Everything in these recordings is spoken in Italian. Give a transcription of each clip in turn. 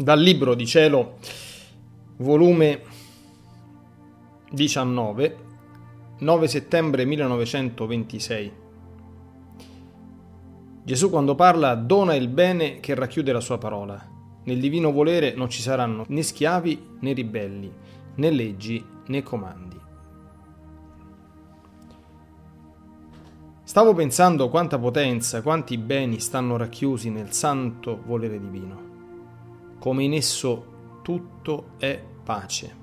Dal Libro di Cielo, volume 19, 9 settembre 1926. Gesù quando parla dona il bene che racchiude la sua parola. Nel divino volere non ci saranno né schiavi né ribelli, né leggi né comandi. Stavo pensando quanta potenza, quanti beni stanno racchiusi nel santo volere divino, come in esso tutto è pace,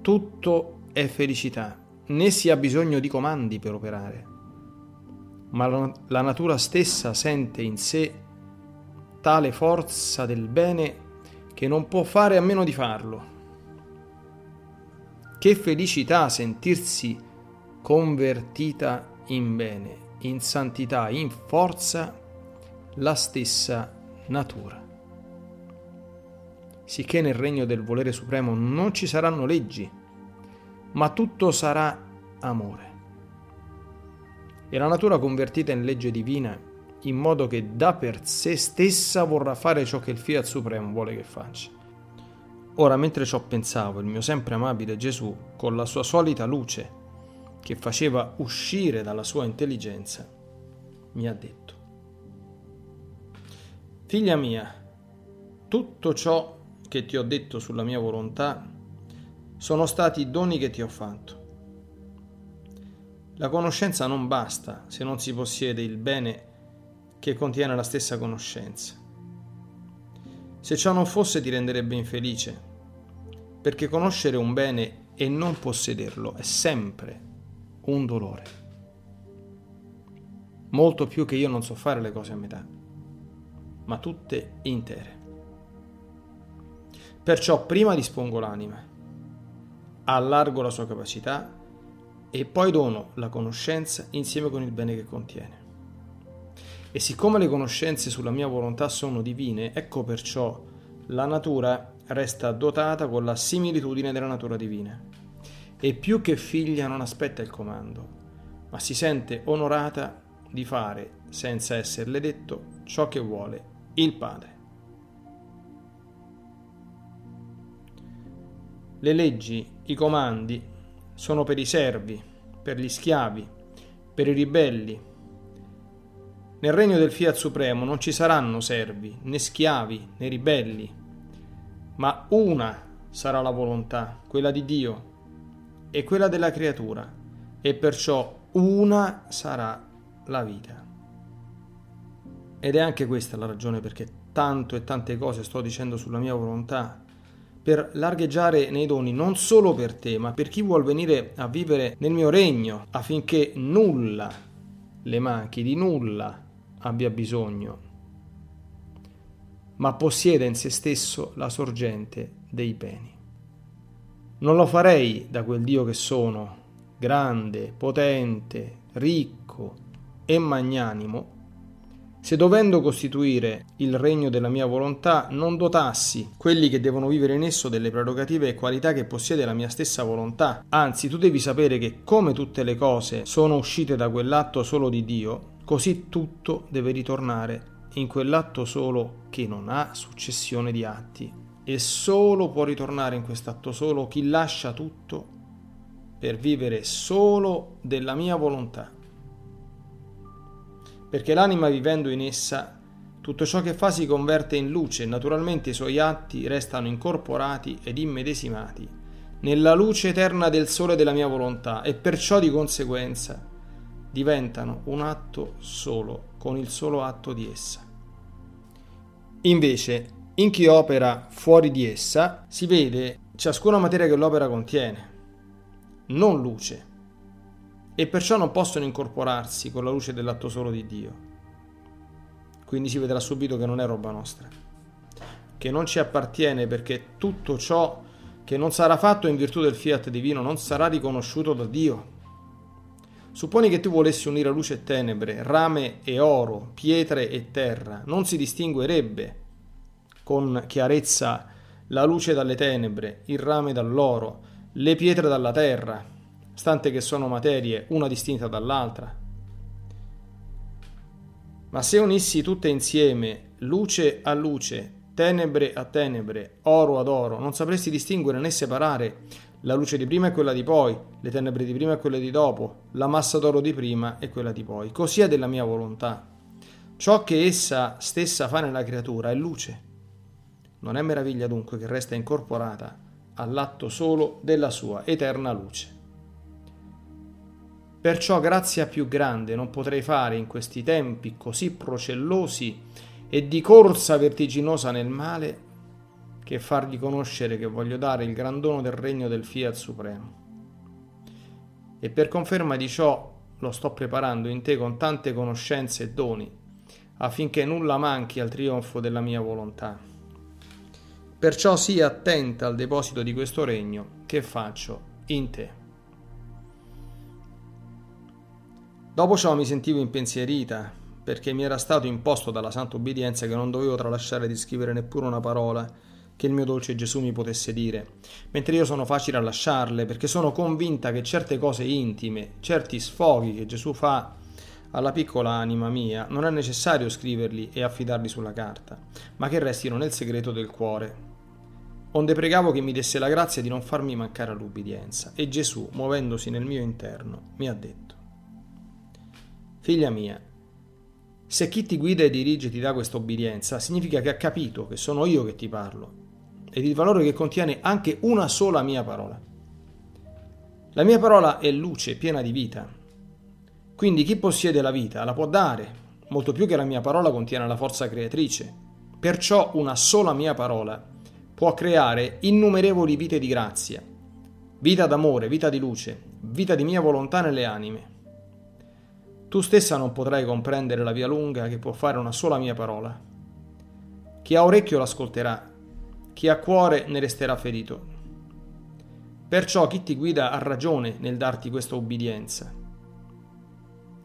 tutto è felicità, né si ha bisogno di comandi per operare, ma la natura stessa sente in sé tale forza del bene che non può fare a meno di farlo. Che felicità sentirsi convertita in bene, in santità, in forza la stessa natura. Sicché nel regno del volere supremo non ci saranno leggi, ma tutto sarà amore. E la natura convertita in legge divina in modo che da per sé stessa vorrà fare ciò che il Fiat Supremo vuole che faccia. Ora, mentre ciò pensavo, il mio sempre amabile Gesù, con la sua solita luce, che faceva uscire dalla sua intelligenza, mi ha detto, Figlia mia, tutto ciò che ti ho detto sulla mia volontà sono stati doni che ti ho fatto. La conoscenza non basta se non si possiede il bene che contiene la stessa conoscenza. Se ciò non fosse ti renderebbe infelice, perché conoscere un bene e non possederlo è sempre un dolore. Molto più che io non so fare le cose a metà, ma tutte intere. Perciò prima dispongo l'anima, allargo la sua capacità e poi dono la conoscenza insieme con il bene che contiene. E siccome le conoscenze sulla mia volontà sono divine, ecco perciò la natura resta dotata con la similitudine della natura divina e più che figlia non aspetta il comando, ma si sente onorata di fare, senza esserle detto, ciò che vuole il Padre. Le leggi, i comandi sono per i servi, per gli schiavi, per i ribelli. Nel regno del Fiat Supremo non ci saranno servi, né schiavi, né ribelli, ma una sarà la volontà, quella di Dio, e quella della creatura, e perciò una sarà la vita. Ed è anche questa la ragione perché tanto e tante cose sto dicendo sulla mia volontà, per largheggiare nei doni non solo per te, ma per chi vuol venire a vivere nel mio regno, affinché nulla le manchi, di nulla abbia bisogno, ma possieda in se stesso la sorgente dei beni. Non lo farei da quel Dio che sono, grande, potente, ricco e magnanimo, se dovendo costituire il regno della mia volontà non dotassi quelli che devono vivere in esso delle prerogative e qualità che possiede la mia stessa volontà. Anzi, tu devi sapere che come tutte le cose sono uscite da quell'atto solo di Dio, così tutto deve ritornare in quell'atto solo che non ha successione di atti e solo può ritornare in quest'atto solo chi lascia tutto per vivere solo della mia volontà. Perché l'anima vivendo in essa, tutto ciò che fa si converte in luce e naturalmente i suoi atti restano incorporati ed immedesimati nella luce eterna del sole della mia volontà e perciò di conseguenza diventano un atto solo con il solo atto di essa. Invece, in chi opera fuori di essa si vede ciascuna materia che l'opera contiene, non luce, e perciò non possono incorporarsi con la luce dell'atto solo di Dio. Quindi si vedrà subito che non è roba nostra, che non ci appartiene perché tutto ciò che non sarà fatto in virtù del fiat divino non sarà riconosciuto da Dio. Supponi che tu volessi unire luce e tenebre, rame e oro, pietre e terra, non si distinguerebbe con chiarezza la luce dalle tenebre, il rame dall'oro, le pietre dalla terra, stante che sono materie una distinta dall'altra. Ma se unissi tutte insieme luce a luce, tenebre a tenebre, oro ad oro, non sapresti distinguere né separare la luce di prima e quella di poi, le tenebre di prima e quelle di dopo, la massa d'oro di prima e quella di poi. Così è della mia volontà. Ciò che essa stessa fa nella creatura è luce. Non è meraviglia dunque che resta incorporata all'atto solo della sua eterna luce. Perciò grazia più grande non potrei fare in questi tempi così procellosi e di corsa vertiginosa nel male che fargli conoscere che voglio dare il gran dono del regno del Fiat Supremo. E per conferma di ciò lo sto preparando in te con tante conoscenze e doni, affinché nulla manchi al trionfo della mia volontà. Perciò sii attenta al deposito di questo regno che faccio in te. Dopo ciò mi sentivo impensierita, perché mi era stato imposto dalla santa obbedienza che non dovevo tralasciare di scrivere neppure una parola che il mio dolce Gesù mi potesse dire, mentre io sono facile a lasciarle, perché sono convinta che certe cose intime, certi sfoghi che Gesù fa alla piccola anima mia, non è necessario scriverli e affidarli sulla carta, ma che restino nel segreto del cuore. Onde pregavo che mi desse la grazia di non farmi mancare all'ubbidienza, e Gesù, muovendosi nel mio interno, mi ha detto, Figlia mia, se chi ti guida e dirige ti dà questa obbedienza, significa che ha capito che sono io che ti parlo ed il valore che contiene anche una sola mia parola. La mia parola è luce piena di vita. Quindi chi possiede la vita la può dare, molto più che la mia parola contiene la forza creatrice. Perciò una sola mia parola può creare innumerevoli vite di grazia, vita d'amore, vita di luce, vita di mia volontà nelle anime. Tu stessa non potrai comprendere la via lunga che può fare una sola mia parola. Chi ha orecchio l'ascolterà, chi ha cuore ne resterà ferito. Perciò chi ti guida ha ragione nel darti questa ubbidienza.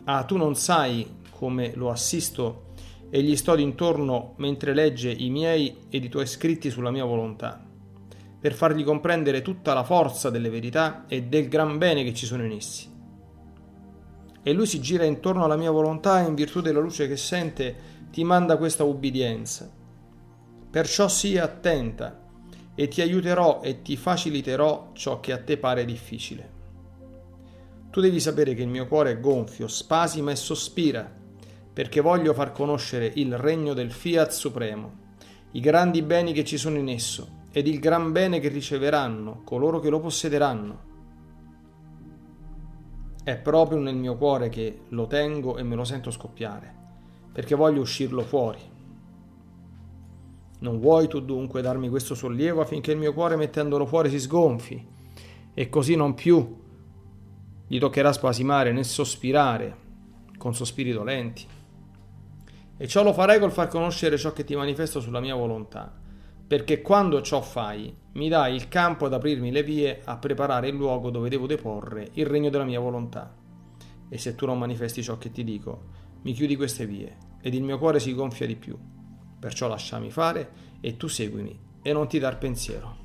Ah, tu non sai come lo assisto e gli sto d'intorno mentre legge i miei ed i tuoi scritti sulla mia volontà, per fargli comprendere tutta la forza delle verità e del gran bene che ci sono in essi e lui si gira intorno alla mia volontà e in virtù della luce che sente ti manda questa ubbidienza. Perciò sii attenta e ti aiuterò e ti faciliterò ciò che a te pare difficile. Tu devi sapere che il mio cuore è gonfio, spasima e sospira, perché voglio far conoscere il regno del Fiat Supremo, i grandi beni che ci sono in esso ed il gran bene che riceveranno coloro che lo possederanno è proprio nel mio cuore che lo tengo e me lo sento scoppiare, perché voglio uscirlo fuori. Non vuoi tu dunque darmi questo sollievo affinché il mio cuore mettendolo fuori si sgonfi e così non più gli toccherà spasimare né sospirare con sospiri dolenti. E ciò lo farei col far conoscere ciò che ti manifesto sulla mia volontà, perché quando ciò fai mi dai il campo ad aprirmi le vie a preparare il luogo dove devo deporre il regno della mia volontà. E se tu non manifesti ciò che ti dico, mi chiudi queste vie ed il mio cuore si gonfia di più. Perciò lasciami fare e tu seguimi e non ti dar pensiero.